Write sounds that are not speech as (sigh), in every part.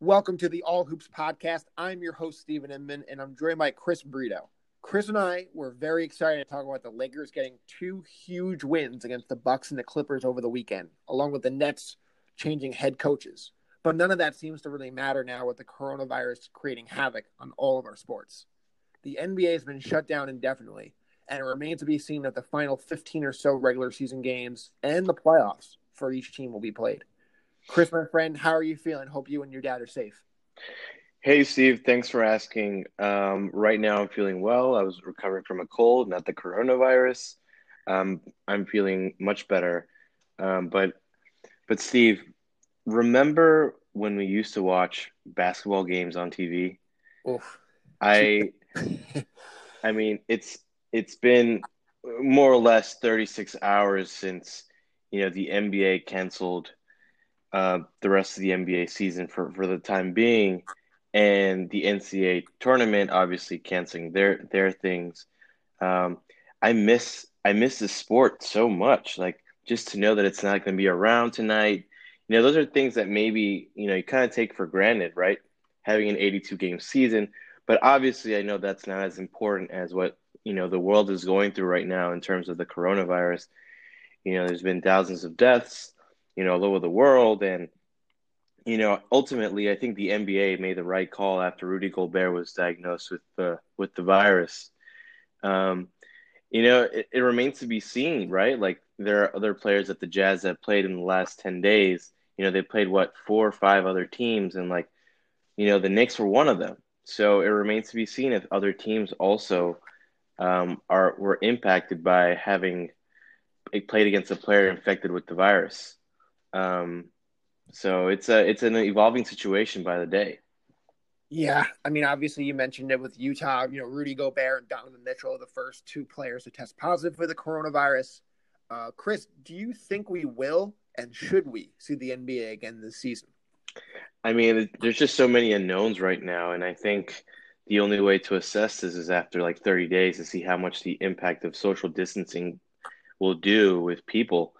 Welcome to the All Hoops podcast. I'm your host, Stephen Inman, and I'm joined by Chris Brito. Chris and I were very excited to talk about the Lakers getting two huge wins against the Bucks and the Clippers over the weekend, along with the Nets changing head coaches. But none of that seems to really matter now with the coronavirus creating havoc on all of our sports. The NBA has been shut down indefinitely, and it remains to be seen if the final 15 or so regular season games and the playoffs for each team will be played. Chris, my friend, how are you feeling? Hope you and your dad are safe. Hey, Steve. Thanks for asking. Um, right now, I'm feeling well. I was recovering from a cold, not the coronavirus. Um, I'm feeling much better. Um, but, but Steve, remember when we used to watch basketball games on TV? Oof. I, (laughs) I mean, it's it's been more or less 36 hours since you know the NBA canceled uh, the rest of the NBA season for, for the time being, and the NCAA tournament obviously canceling their their things. Um, I miss I miss the sport so much. Like just to know that it's not going to be around tonight. You know, those are things that maybe you know you kind of take for granted, right? Having an 82 game season, but obviously I know that's not as important as what you know the world is going through right now in terms of the coronavirus. You know, there's been thousands of deaths you know, all over the world. And, you know, ultimately, I think the NBA made the right call after Rudy Gobert was diagnosed with the with the virus. Um, you know, it, it remains to be seen, right? Like there are other players that the Jazz have played in the last ten days. You know, they played what four or five other teams, and like, you know, the Knicks were one of them. So it remains to be seen if other teams also um, are were impacted by having played against a player infected with the virus. Um, so it's a it's an evolving situation by the day. Yeah, I mean, obviously you mentioned it with Utah. You know, Rudy Gobert and Donovan Mitchell, the first two players to test positive for the coronavirus. Uh, Chris, do you think we will and should we see the NBA again this season? I mean, there's just so many unknowns right now, and I think the only way to assess this is after like 30 days to see how much the impact of social distancing will do with people.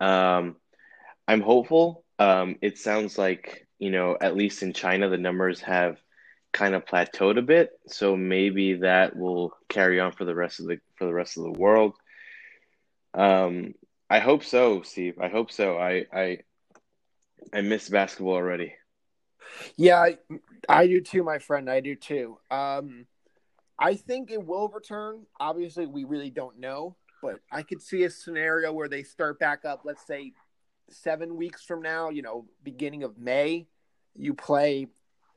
Um, I'm hopeful. Um, it sounds like you know, at least in China, the numbers have kind of plateaued a bit. So maybe that will carry on for the rest of the for the rest of the world. Um, I hope so, Steve. I hope so. I I I miss basketball already. Yeah, I, do too, my friend. I do too. Um, I think it will return. Obviously, we really don't know, but I could see a scenario where they start back up. Let's say seven weeks from now, you know, beginning of May, you play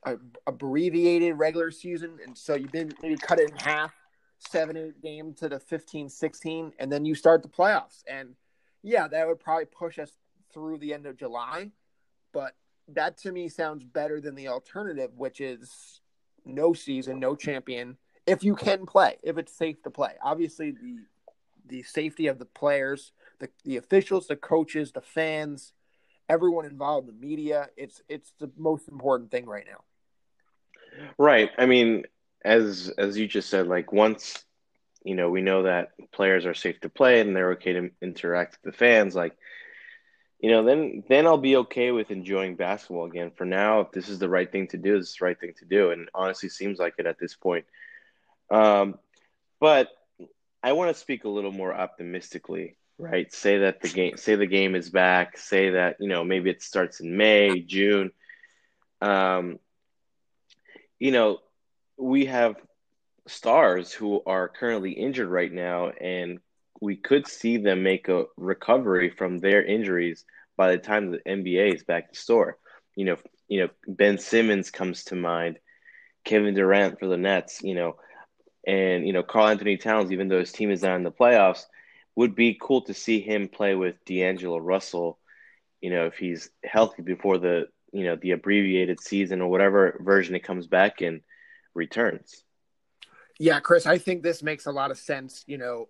a abbreviated regular season, and so you've been maybe cut it in half, seven eight games to the 15, 16, and then you start the playoffs. And yeah, that would probably push us through the end of July, but that to me sounds better than the alternative, which is no season, no champion. If you can play, if it's safe to play, obviously the the safety of the players the, the officials, the coaches, the fans, everyone involved, the media. It's it's the most important thing right now. Right. I mean, as as you just said, like once you know we know that players are safe to play and they're okay to interact with the fans, like you know, then then I'll be okay with enjoying basketball again. For now, if this is the right thing to do, this is the right thing to do, and honestly seems like it at this point. Um, but I want to speak a little more optimistically right? Say that the game, say the game is back. Say that you know maybe it starts in May, June. Um, you know, we have stars who are currently injured right now, and we could see them make a recovery from their injuries by the time the NBA is back to store. You know, you know Ben Simmons comes to mind, Kevin Durant for the Nets. You know, and you know Karl-Anthony Towns, even though his team is not in the playoffs, would be cool to see him play with D'Angelo Russell. You know, if he's healthy before the you know the abbreviated season or whatever version it comes back in returns. Yeah, Chris, I think this makes a lot of sense. You know,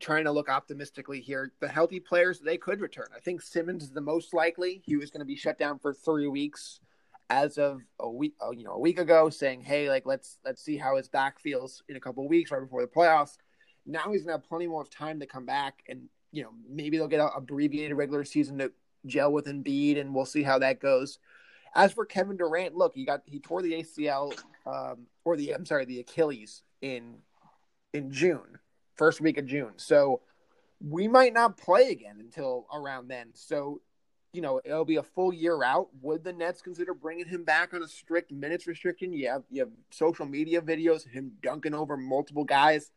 trying to look optimistically here, the healthy players they could return. I think Simmons is the most likely. He was going to be shut down for three weeks as of a week, uh, you know, a week ago, saying, "Hey, like let's let's see how his back feels in a couple weeks right before the playoffs." Now he's gonna have plenty more time to come back, and you know maybe they'll get an abbreviated regular season to gel with Embiid, and we'll see how that goes. As for Kevin Durant, look, he got he tore the ACL um, or the I'm sorry, the Achilles in in June, first week of June. So we might not play again until around then. So you know, it'll be a full year out. Would the Nets consider bringing him back on a strict minutes restriction? You have, you have social media videos him dunking over multiple guys.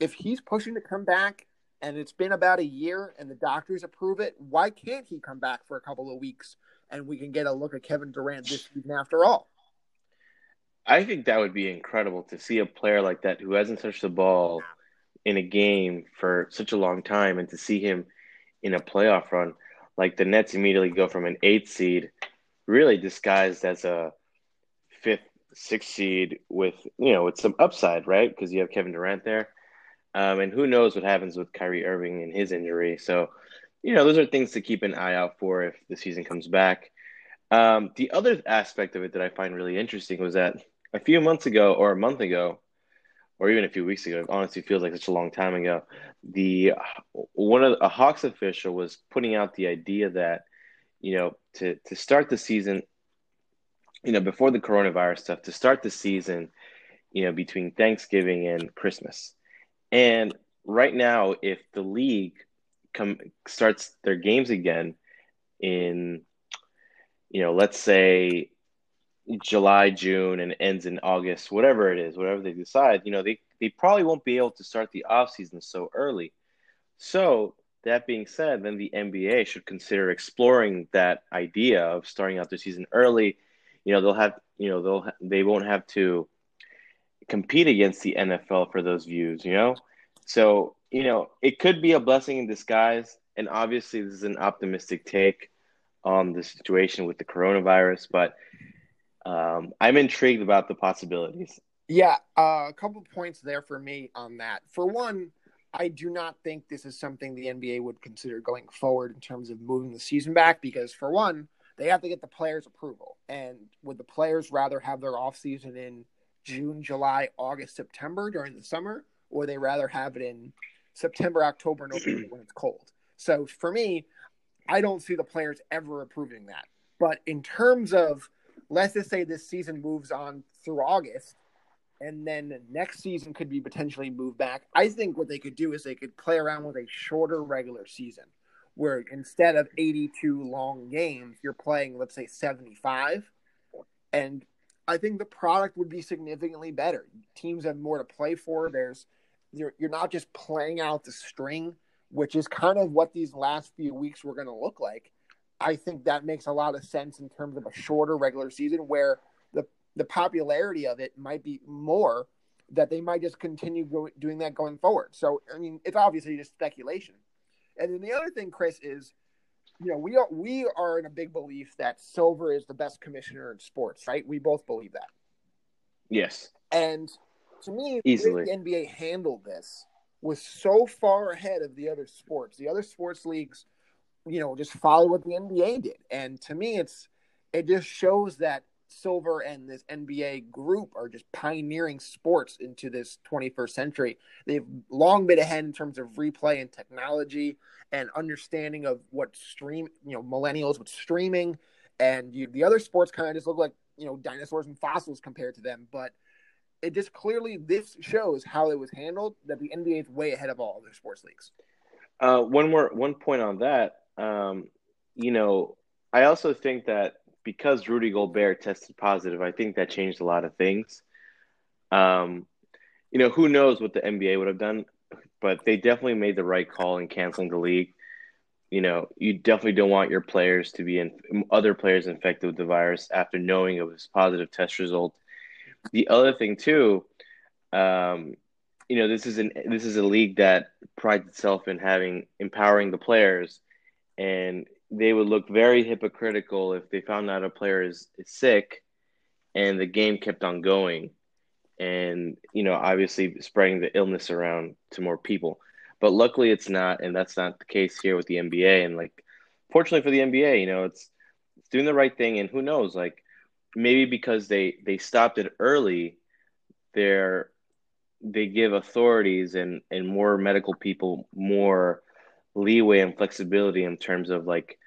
If he's pushing to come back and it's been about a year and the doctors approve it, why can't he come back for a couple of weeks and we can get a look at Kevin Durant this season after all? I think that would be incredible to see a player like that who hasn't touched the ball in a game for such a long time and to see him in a playoff run like the Nets immediately go from an eighth seed, really disguised as a fifth, sixth seed with you know with some upside, right? Because you have Kevin Durant there, um, and who knows what happens with Kyrie Irving and his injury. So, you know, those are things to keep an eye out for if the season comes back. Um, the other aspect of it that I find really interesting was that a few months ago or a month ago, or even a few weeks ago, honestly feels like such a long time ago. The one of a Hawks official was putting out the idea that you know to to start the season, you know, before the coronavirus stuff, to start the season, you know, between Thanksgiving and Christmas, and right now, if the league come starts their games again in, you know, let's say July, June, and ends in August, whatever it is, whatever they decide, you know, they, they probably won't be able to start the off season so early. So that being said, then the NBA should consider exploring that idea of starting out the season early. You know, they'll have, you know, they'll they won't have to compete against the NFL for those views. You know, so you know it could be a blessing in disguise. And obviously, this is an optimistic take on the situation with the coronavirus, but um, I'm intrigued about the possibilities. Yeah, uh, a couple points there for me on that. For one, I do not think this is something the NBA would consider going forward in terms of moving the season back because, for one, they have to get the players' approval. And would the players rather have their off season in June, July, August, September during the summer, or they rather have it in September, October, November when it's cold? So for me, I don't see the players ever approving that. But in terms of let's just say this season moves on through August, and then next season could be potentially moved back. I think what they could do is they could play around with a shorter regular season, where instead of 82 long games, you're playing, let's say, 75. And I think the product would be significantly better. Teams have more to play for. There's you're, you're not just playing out the string, which is kind of what these last few weeks were going to look like. I think that makes a lot of sense in terms of a shorter regular season where the the popularity of it might be more that they might just continue go, doing that going forward. So I mean, it's obviously just speculation. And then the other thing, Chris, is you know we are we are in a big belief that Silver is the best commissioner in sports, right? We both believe that. Yes. And to me, easily the NBA handled this was so far ahead of the other sports. The other sports leagues you know, just follow what the NBA did. And to me, it's it just shows that Silver and this NBA group are just pioneering sports into this 21st century. They've long been ahead in terms of replay and technology and understanding of what stream, you know, millennials with streaming. And you, the other sports kind of just look like, you know, dinosaurs and fossils compared to them. But it just clearly, this shows how it was handled that the NBA is way ahead of all other sports leagues. Uh, one more, one point on that um, you know, I also think that because Rudy Gobert tested positive, I think that changed a lot of things. Um, you know, who knows what the NBA would have done, but they definitely made the right call in canceling the league. You know, you definitely don't want your players to be in other players infected with the virus after knowing it was positive test result. The other thing too, um, you know, this is an this is a league that prides itself in having empowering the players and they would look very hypocritical if they found out a player is, is sick and the game kept on going. And you know obviously spreading the illness around to more people. But luckily it's not and that's not the case here with the nba and like fortunately for the nba you know it's it's doing the right thing. And who knows like maybe because they they stopped it early, they're they give authorities and and more medical people more leeway and flexibility in terms of like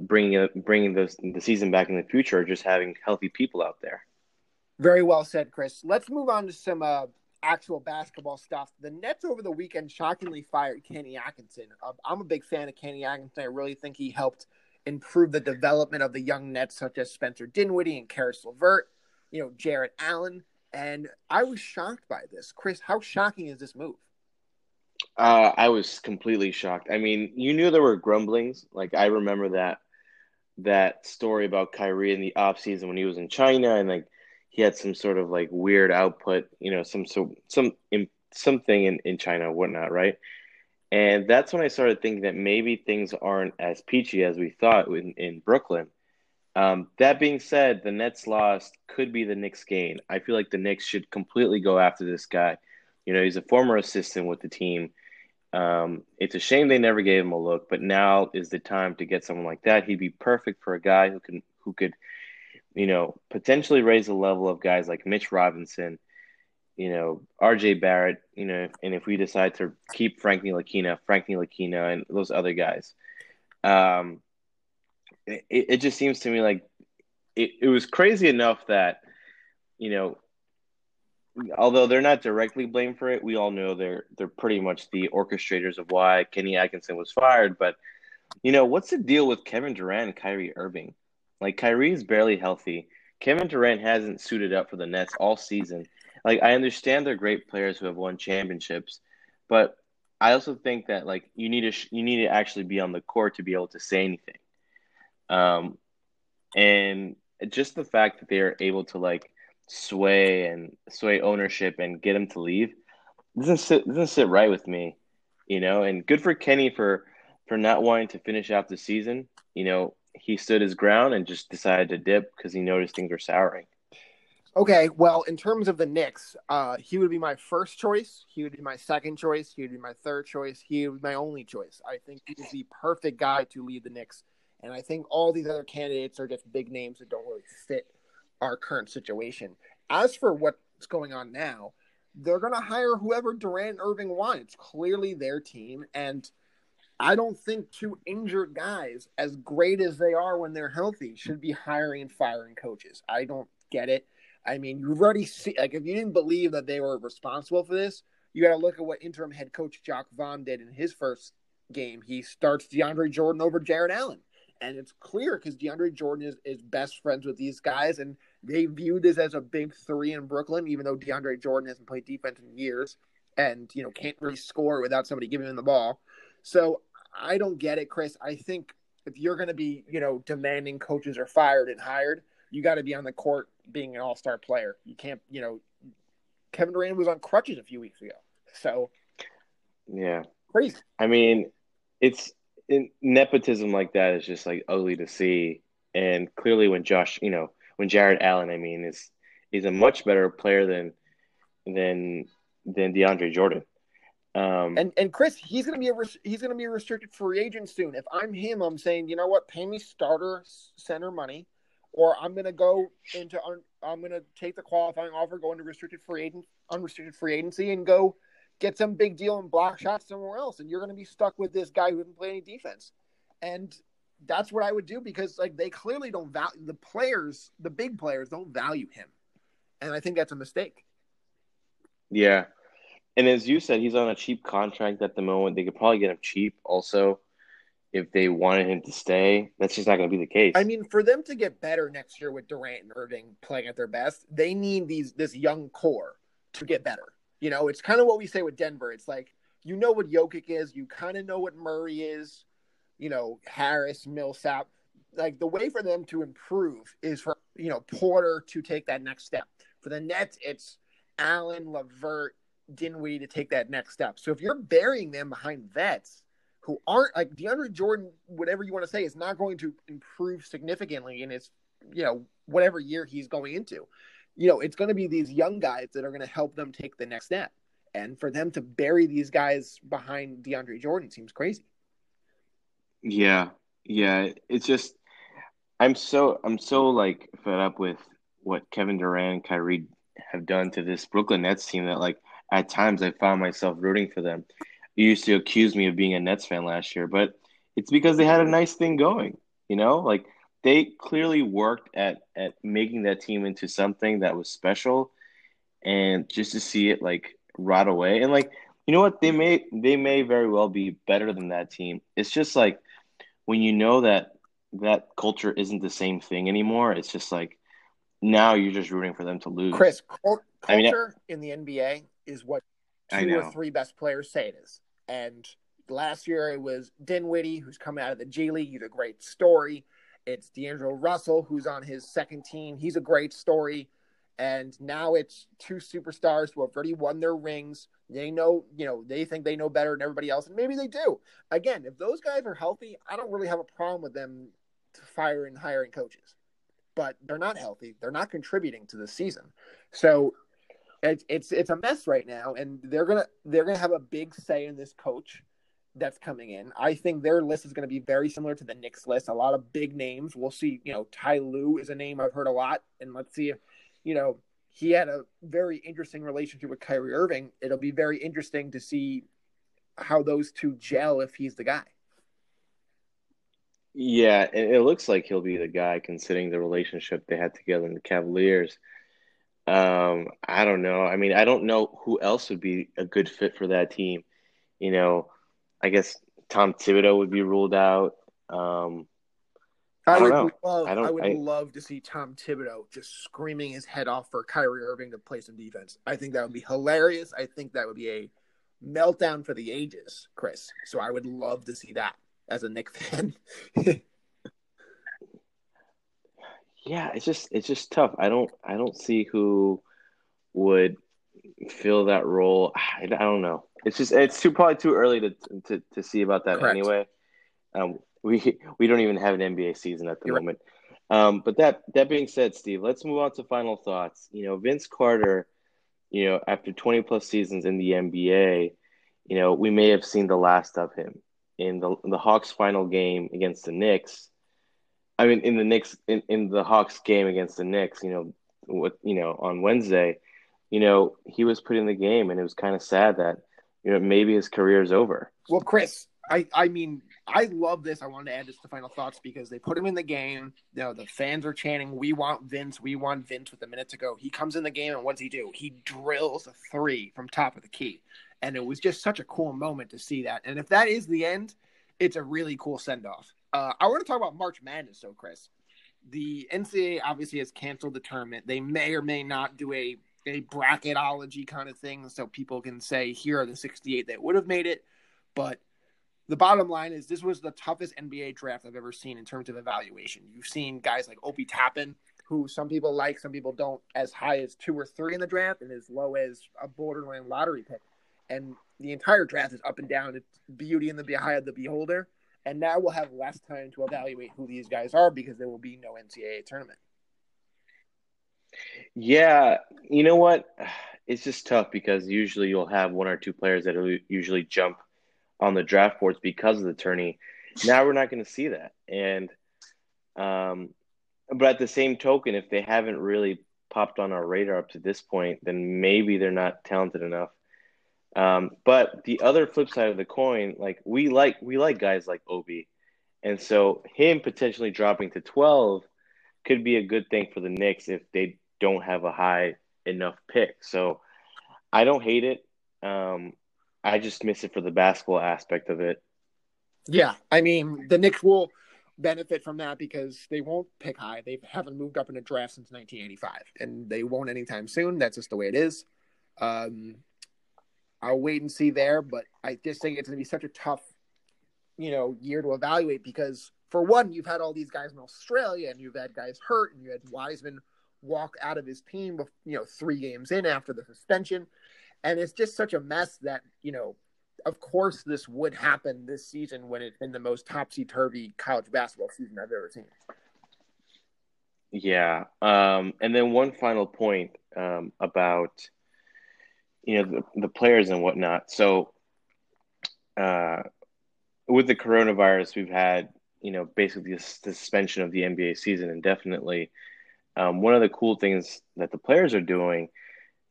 bringing bringing the the season back in the future, or just having healthy people out there. Very well said, Chris. Let's move on to some uh, actual basketball stuff. The Nets over the weekend shockingly fired Kenny Atkinson. Uh, I'm a big fan of Kenny Atkinson. I really think he helped improve the development of the young Nets, such as Spencer Dinwiddie and Caris LeVert, you know, Jarrett Allen. And I was shocked by this. Chris, how shocking is this move? Uh, I was completely shocked. I mean, you knew there were grumblings. Like I remember that that story about Kyrie in the off season when he was in China and like he had some sort of like weird output, you know, some so some in, something in in China, whatnot, right? And that's when I started thinking that maybe things aren't as peachy as we thought in, in Brooklyn. Um, that being said, the Nets lost could be the Knicks gain. I feel like the Knicks should completely go after this guy. You know, he's a former assistant with the team. Um, it's a shame they never gave him a look, but now is the time to get someone like that. He'd be perfect for a guy who can who could, you know, potentially raise the level of guys like Mitch Robinson, you know, RJ Barrett, you know, and if we decide to keep Frank Ntilikina, Frank Ntilikina, and those other guys. Um, it, it just seems to me like it, it was crazy enough that, you know, although they're not directly blamed for it, we all know they're they're pretty much the orchestrators of why Kenny Atkinson was fired. But you know, what's the deal with Kevin Durant and Kyrie Irving? Like Kyrie's barely healthy. Kevin Durant hasn't suited up for the Nets all season. Like I understand they're great players who have won championships, but I also think that like you need to you need to actually be on the court to be able to say anything. Um, and just the fact that they are able to like sway and sway ownership and get him to leave doesn't sit doesn't sit right with me, you know. And good for Kenny for for not wanting to finish out the season. You know, he stood his ground and just decided to dip because he noticed things were souring. Okay, well, in terms of the Knicks, uh, he would be my first choice. He would be my second choice. He would be my third choice. He would be my only choice. I think he is the perfect guy to lead the Knicks. And I think all these other candidates are just big names that don't really fit our current situation. As for what's going on now, they're going to hire whoever Durant Irving wants. It's clearly their team. And I don't think two injured guys, as great as they are when they're healthy, should be hiring and firing coaches. I don't get it. I mean, you've already seen, like, if you didn't believe that they were responsible for this, you got to look at what interim head coach Jacque Vaughn did in his first game. He starts DeAndre Jordan over Jarrett Allen and it's clear because DeAndre Jordan is, is best friends with these guys, and they view this as a big three in Brooklyn, even though DeAndre Jordan hasn't played defense in years and you know can't really score without somebody giving him the ball. So I don't get it, Chris. I think if you're going to be you know demanding coaches are fired and hired, you got to be on the court being an all star player. You can't you know Kevin Durant was on crutches a few weeks ago, so yeah, crazy. I mean, it's in, nepotism like that is just like ugly to see. And clearly, when Josh, you know, when Jarrett Allen, I mean, is is a much better player than than than DeAndre Jordan. Um, and and Chris, he's gonna be a he's gonna be a restricted free agent soon. If I'm him, I'm saying, you know what, pay me starter center money, or I'm gonna go into I'm gonna take the qualifying offer, go into restricted free agent unrestricted free agency, and go get some big deal and block shots somewhere else, and you're to be stuck with this guy who didn't play any defense. And that's what I would do because like they clearly don't value the players, the big players don't value him, and I think that's a mistake. Yeah, and as you said, he's on a cheap contract at the moment. They could probably get him cheap also if they wanted him to stay. That's just not going to be the case. I mean, for them to get better next year with Durant and Irving playing at their best, they need these this young core to get better. You know, it's kind of what we say with Denver. It's like you know what Jokic is, you kind of know what Murray is, you know, Harris, Millsap. Like the way for them to improve is for you know Porter to take that next step. For the Nets, it's Allen, LeVert, Dinwiddie to take that next step. So if you're burying them behind vets who aren't like DeAndre Jordan, whatever you want to say, is not going to improve significantly in his you know whatever year he's going into you know, it's going to be these young guys that are going to help them take the next step. And for them to bury these guys behind DeAndre Jordan seems crazy. Yeah. Yeah. It's just, I'm so I'm so like fed up with what Kevin Durant and Kyrie have done to this Brooklyn Nets team that like at times I found myself rooting for them. You used to accuse me of being a Nets fan last year, but it's because they had a nice thing going, you know? Like they clearly worked at at making that team into something that was special and just to see it like rot away and like you know what they may they may very well be better than that team. It's just like when you know that that culture isn't the same thing anymore, it's just like now you're just rooting for them to lose. Chris, culture I mean, in the NBA is what two or three best players say it is. And last year it was Dinwiddie, who's coming out of the G League. He's a great story. It's D'Angelo Russell, who's on his second team. He's a great story. And now it's two superstars who have already won their rings. They know, you know, they think they know better than everybody else, and maybe they do. Again, if those guys are healthy, I don't really have a problem with them firing hiring coaches. But they're not healthy. They're not contributing to the season. So it's it's it's a mess right now, and they're gonna they're gonna have a big say in this coach that's coming in. I think their list is going to be very similar to the Knicks list. A lot of big names. We'll see. You know, Ty Lue is a name I've heard a lot, and let's see if you know he had a very interesting relationship with Kyrie Irving. It'll be very interesting to see how those two gel if he's the guy. Yeah, it looks like he'll be the guy considering the relationship they had together in the Cavaliers. Um, I don't know. I mean, I don't know who else would be a good fit for that team. You know, I guess Tom Thibodeau would be ruled out. Um, I, I would know. love. I, I would I, love to see Tom Thibodeau just screaming his head off for Kyrie Irving to play some defense. I think that would be hilarious. I think that would be a meltdown for the ages, Chris. So I would love to see that as a Nick (laughs) fan. yeah, it's just it's just tough. I don't I don't see who would fill that role. I, I don't know. It's just it's too probably too early to to, to see about that Correct. anyway. Um, we (laughs) we don't even have an NBA season at the You're moment. Right. Um, but that that being said, Steve, let's move on to final thoughts. You know, Vince Carter, you know, after 20 plus seasons in the NBA, you know, we may have seen the last of him in the the Hawks final game against the Knicks. I mean, in the Knicks in, in the Hawks game against the Knicks, you know, what you know on Wednesday, you know, he was put in the game, and it was kind of sad that you know maybe his career is over. Well, Chris, I I mean, I love this. I wanted to add this to final thoughts because they put him in the game. You know, the fans are chanting, "We want Vince! We want Vince!" With a minute to go, he comes in the game, and what does he do? He drills a three from top of the key, and it was just such a cool moment to see that. And if that is the end, it's a really cool send off. Uh, I want to talk about March Madness, though, Chris. The NCAA obviously has canceled the tournament. They may or may not do a a bracketology kind of thing, so people can say here are the 68 that would have made it, but the bottom line is this was the toughest NBA draft I've ever seen in terms of evaluation. You've seen guys like Obi Toppin, who some people like, some people don't, as high as two or three in the draft and as low as a borderline lottery pick. And the entire draft is up and down. It's beauty in the eye of the beholder. And now we'll have less time to evaluate who these guys are because there will be no NCAA tournament. Yeah, you know what? (sighs) It's just tough because usually you'll have one or two players that usually jump – on the draft boards because of the tourney. Now we're not going to see that. And, um, but at the same token, if they haven't really popped on our radar up to this point, then maybe they're not talented enough. Um, but the other flip side of the coin, like we like we like guys like Obi, and so him potentially dropping to twelve could be a good thing for the Knicks if they don't have a high enough pick. So I don't hate it. Um, I just miss it for the basketball aspect of it. Yeah, I mean the Knicks will benefit from that because they won't pick high. They haven't moved up in a draft since 1985, and they won't anytime soon. That's just the way it is. Um, I'll wait and see there, but I just think it's going to be such a tough, you know, year to evaluate because for one, you've had all these guys in Australia, and you've had guys hurt, and you had Wiseman walk out of his team, you know, three games in after the suspension and it's just such a mess that you know of course this would happen this season when it's been the most topsy-turvy college basketball season i've ever seen yeah um, and then one final point um, about you know the, the players and whatnot so uh, with the coronavirus we've had you know, basically the suspension of the NBA season indefinitely. Um, one of the cool things that the players are doing,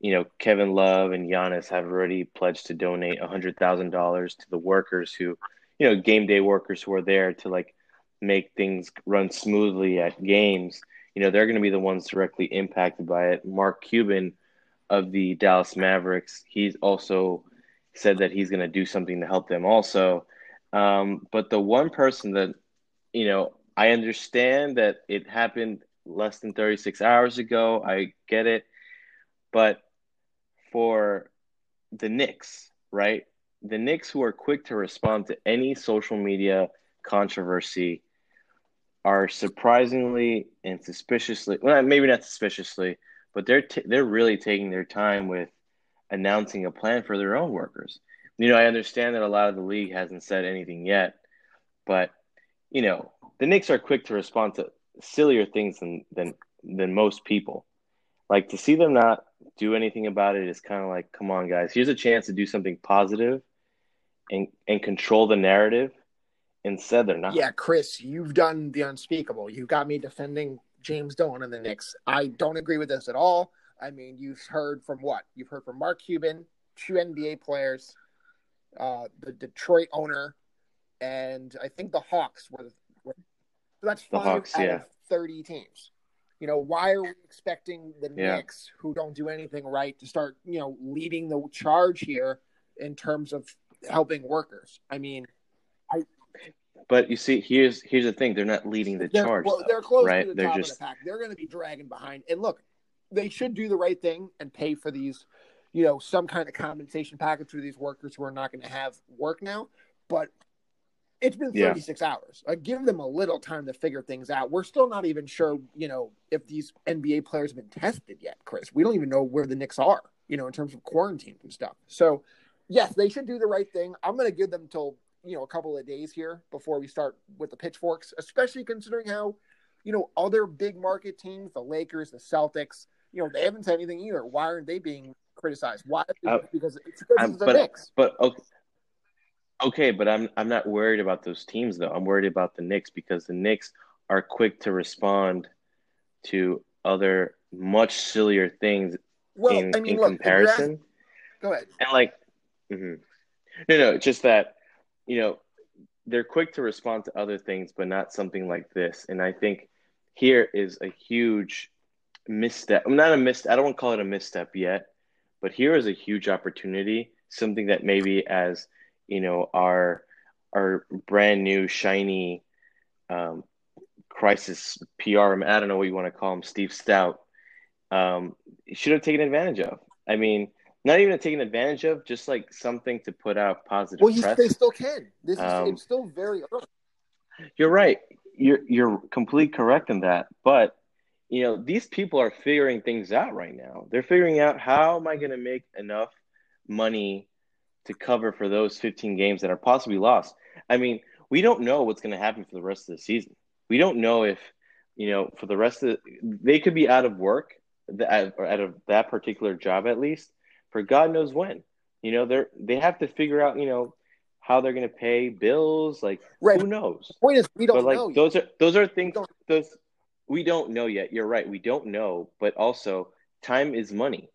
you know, Kevin Love and Giannis have already pledged to donate hundred thousand dollars to the workers who, you know, game day workers who are there to like make things run smoothly at games. You know, they're going to be the ones directly impacted by it. Mark Cuban of the Dallas Mavericks, he's also said that he's going to do something to help them also. Um, but the one person that, you know, I understand that it happened less than 36 hours ago. I get it. But for the Knicks, right? The Knicks, who are quick to respond to any social media controversy, are surprisingly and suspiciously well, maybe not suspiciously, but they're t- they're really taking their time with announcing a plan for their own workers. You know, I understand that a lot of the league hasn't said anything yet, but you know, the Knicks are quick to respond to sillier things than than than most people. Like to see them not do anything about it is kind of like, come on, guys, here's a chance to do something positive and and control the narrative. Instead, they're not. Yeah, Chris, you've done the unspeakable. You got me defending James Dolan and the Knicks. I don't agree with this at all. I mean, you've heard from what? You've heard from Mark Cuban, two NBA players, uh, the Detroit owner, and I think the Hawks were. were so that's five Hawks, out yeah. of thirty teams. You know, why are we expecting the Yeah. Knicks, who don't do anything right, to start, you know, leading the charge here in terms of helping workers? I mean, But you see, here's here's the thing: they're not leading the they're, charge. well, though, they're close right? to the they're top just of the pack. They're going to be dragging behind. And look, they should do the right thing and pay for these, you know, some kind of compensation package for these workers who are not going to have work now. But it's been Yeah. 36 hours. Like, give them a little time to figure things out. We're still not even sure, you know, if these NBA players have been tested yet, Chris. We don't even know where the Knicks are, you know, in terms of quarantine and stuff. So, yes, they should do the right thing. I'm going to give them till you know a couple of days here before we start with the pitchforks, especially considering how you know other big market teams, the Lakers, the Celtics, you know they haven't said anything either. Why aren't they being criticized? Why? Uh, because it's because the but- Knicks. But okay, okay, but I'm I'm not worried about those teams though. I'm worried about the Knicks because the Knicks are quick to respond to other much sillier things Well, in, I mean, in look, comparison. go ahead. And like, mhm. no, no, just that you know they're quick to respond to other things, but not something like this. And I think here is a huge misstep. I'm not a misstep. I don't want to call it a misstep yet, but here is a huge opportunity. Something that maybe as you know our our brand new shiny um, crisis PR. I don't know what you want to call him, Steve Stoute. Um, should have taken advantage of. I mean, not even taken advantage of, just like something to put out positive Well, you, press. they still can. This is Um, it's still very early. You're right. You're you're completely correct in that. But you know, these people are figuring things out right now. They're figuring out how am I going to make enough money to cover for those 15 games that are possibly lost. I mean, we don't know what's going to happen for the rest of the season. We don't know if you know for the rest of they could be out of work that or out of that particular job at least for God knows when. You know, they're they have to figure out you know how they're going to pay bills. Like Right. who knows? Point is, we don't but like know. yet. those are those are things those we don't know yet. You're right. We don't know, but also time is money,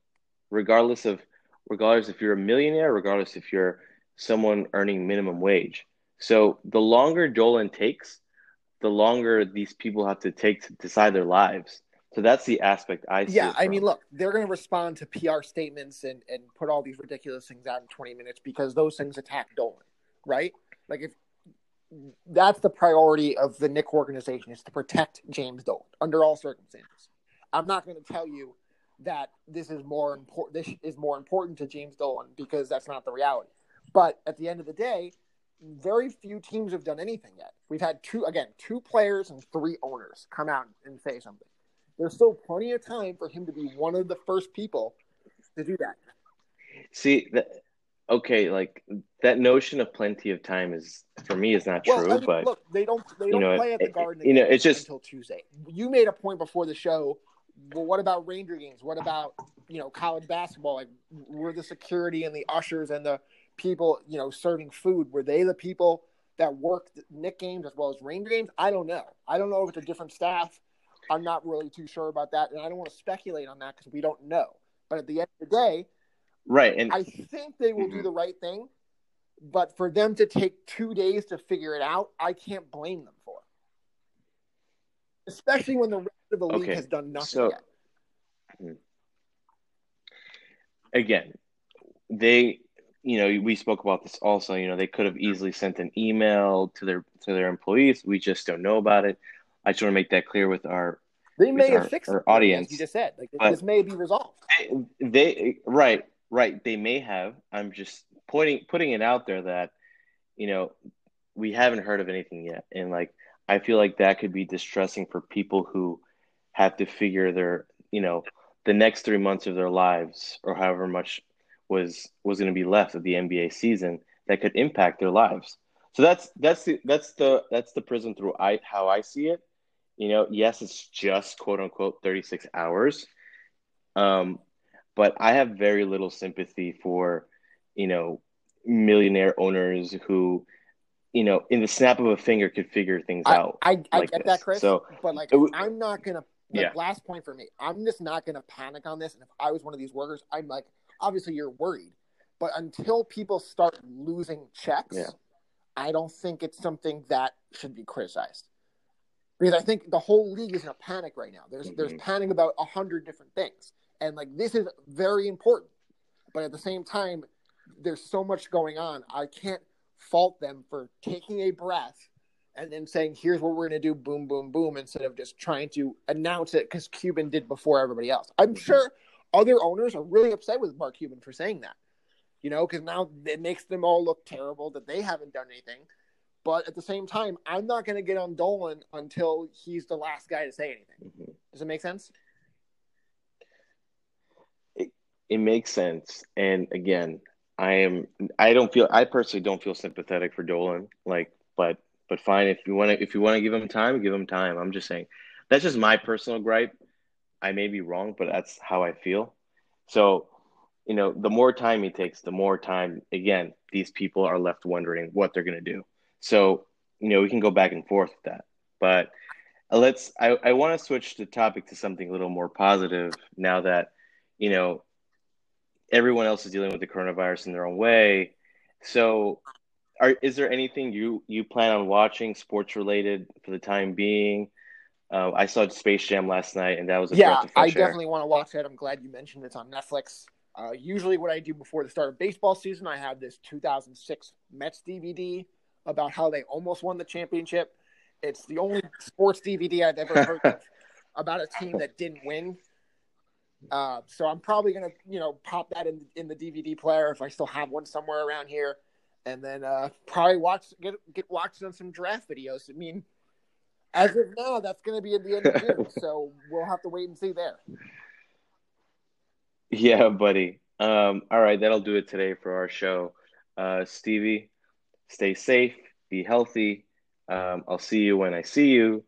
regardless of regardless if you're a millionaire, regardless if you're someone earning minimum wage. So the longer Dolan takes, the longer these people have to take to decide their lives. So that's the aspect I see. Yeah, I mean, look, they're going to respond to PR statements and, and put all these ridiculous things out in 20 minutes because those things attack Dolan, right? Like, if that's the priority of the Nick organization is to protect James Dolan under all circumstances. I'm not going to tell you that this is more important. This is more important to James Dolan because that's not the reality. But at the end of the day, very few teams have done anything yet. We've had two, again, two players and three owners come out and say something there's still plenty of time for him to be one of the first people to do that. see that. Okay, like that notion of plenty of time is for me is not true, Well, I mean, but look, they don't they don't know, play at the it- Garden you know, it's just- until Tuesday. You made a point before the show. Well, what about Ranger games? What about you know college basketball? Like, were the security and the ushers and the people you know serving food were they the people that worked Nick games as well as Ranger games. I don't know. I don't know if it's a different staff. I'm not really too sure about that, and I don't want to speculate on that because we don't know. But at the end of the day, right, and I think they will mm-hmm. do the right thing. But for them to take two days to figure it out, I can't blame them for. Especially when the of the league okay. has done nothing so, yet. Hmm. Again, they you know we spoke about this also you know they could have easily sent an email to their to their employees we just don't know about it i just want to make that clear with our they may have our, fixed our audience you just said like this may be resolved they right right they may have i'm just pointing putting it out there that you know we haven't heard of anything yet and like i feel like that could be distressing for people who have to figure their you know the next three months of their lives or however much was was going to be left of the NBA season that could impact their lives. So that's that's the that's the that's the prism through I how I see it. You know, yes, it's just quote unquote 36 hours. Um, but I have very little sympathy for, you know, millionaire owners who, you know, in the snap of a finger could figure things I, out. I, I like get this. that, Chris. So, but like, it, I'm not gonna. Like, yeah. Last point for me. I'm just not gonna panic on this. And if I was one of these workers, I'm like, obviously you're worried, but until people start losing checks, yeah. I don't think it's something that should be criticized. Because I think the whole league is in a panic right now. There's mm-hmm. there's panic about a hundred different things, and like this is very important. But at the same time, there's so much going on. I can't fault them for taking a breath and then saying, "Here's what we're going to do." Boom, boom, boom. Instead of just trying to announce it because Cuban did before everybody else. I'm mm-hmm. sure other owners are really upset with Mark Cuban for saying that, you know, because now it makes them all look terrible that they haven't done anything. But at the same time, I'm not going to get on Dolan until he's the last guy to say anything. Mm-hmm. Does it make sense? It, it makes sense. And again, I am I don't feel I personally don't feel sympathetic for Dolan. Like, but but fine if you want to if you want to give him time, give him time. I'm just saying that's just my personal gripe. I may be wrong, but that's how I feel. So, you know, the more time he takes, the more time, again, these people are left wondering what they're going to do. So, you know, we can go back and forth with that. But uh, let's, I, I want to switch the topic to something a little more positive now that, you know, everyone else is dealing with the coronavirus in their own way. So, are, is there anything you, you plan on watching sports related for the time being? Uh, I saw Space Jam last night, and that was a yeah. I definitely want to watch that. I'm glad you mentioned it's on Netflix. Uh, usually, what I do before the start of baseball season, I have this 2006 Mets DVD about how they almost won the championship. It's the only sports DVD I've ever heard of (laughs) about a team that didn't win. Uh, so I'm probably gonna, you know, pop that in in the DVD player if I still have one somewhere around here, and then uh, probably watch get get watched on some draft videos. I mean, as of now, that's going to be at the end of June, (laughs) so we'll have to wait and see there. Yeah, buddy. Um, all right, that'll do it today for our show. Uh, Stevie, stay safe, be healthy. Um, I'll see you when I see you.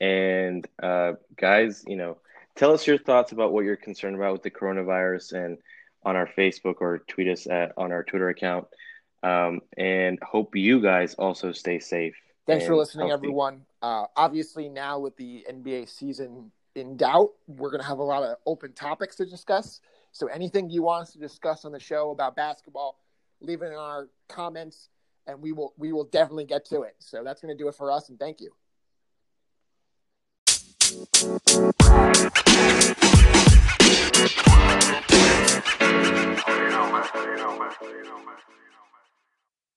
And uh, guys, you know, tell us your thoughts about what you're concerned about with the coronavirus and on our Facebook or tweet us at on our Twitter account. Um, and hope you guys also stay safe. Thanks for listening, healthy. everyone. Uh, obviously, now with the NBA season in doubt, we're going to have a lot of open topics to discuss. So, anything you want us to discuss on the show about basketball, leave it in our comments, and we will we will definitely get to it. So that's going to do it for us, and thank you.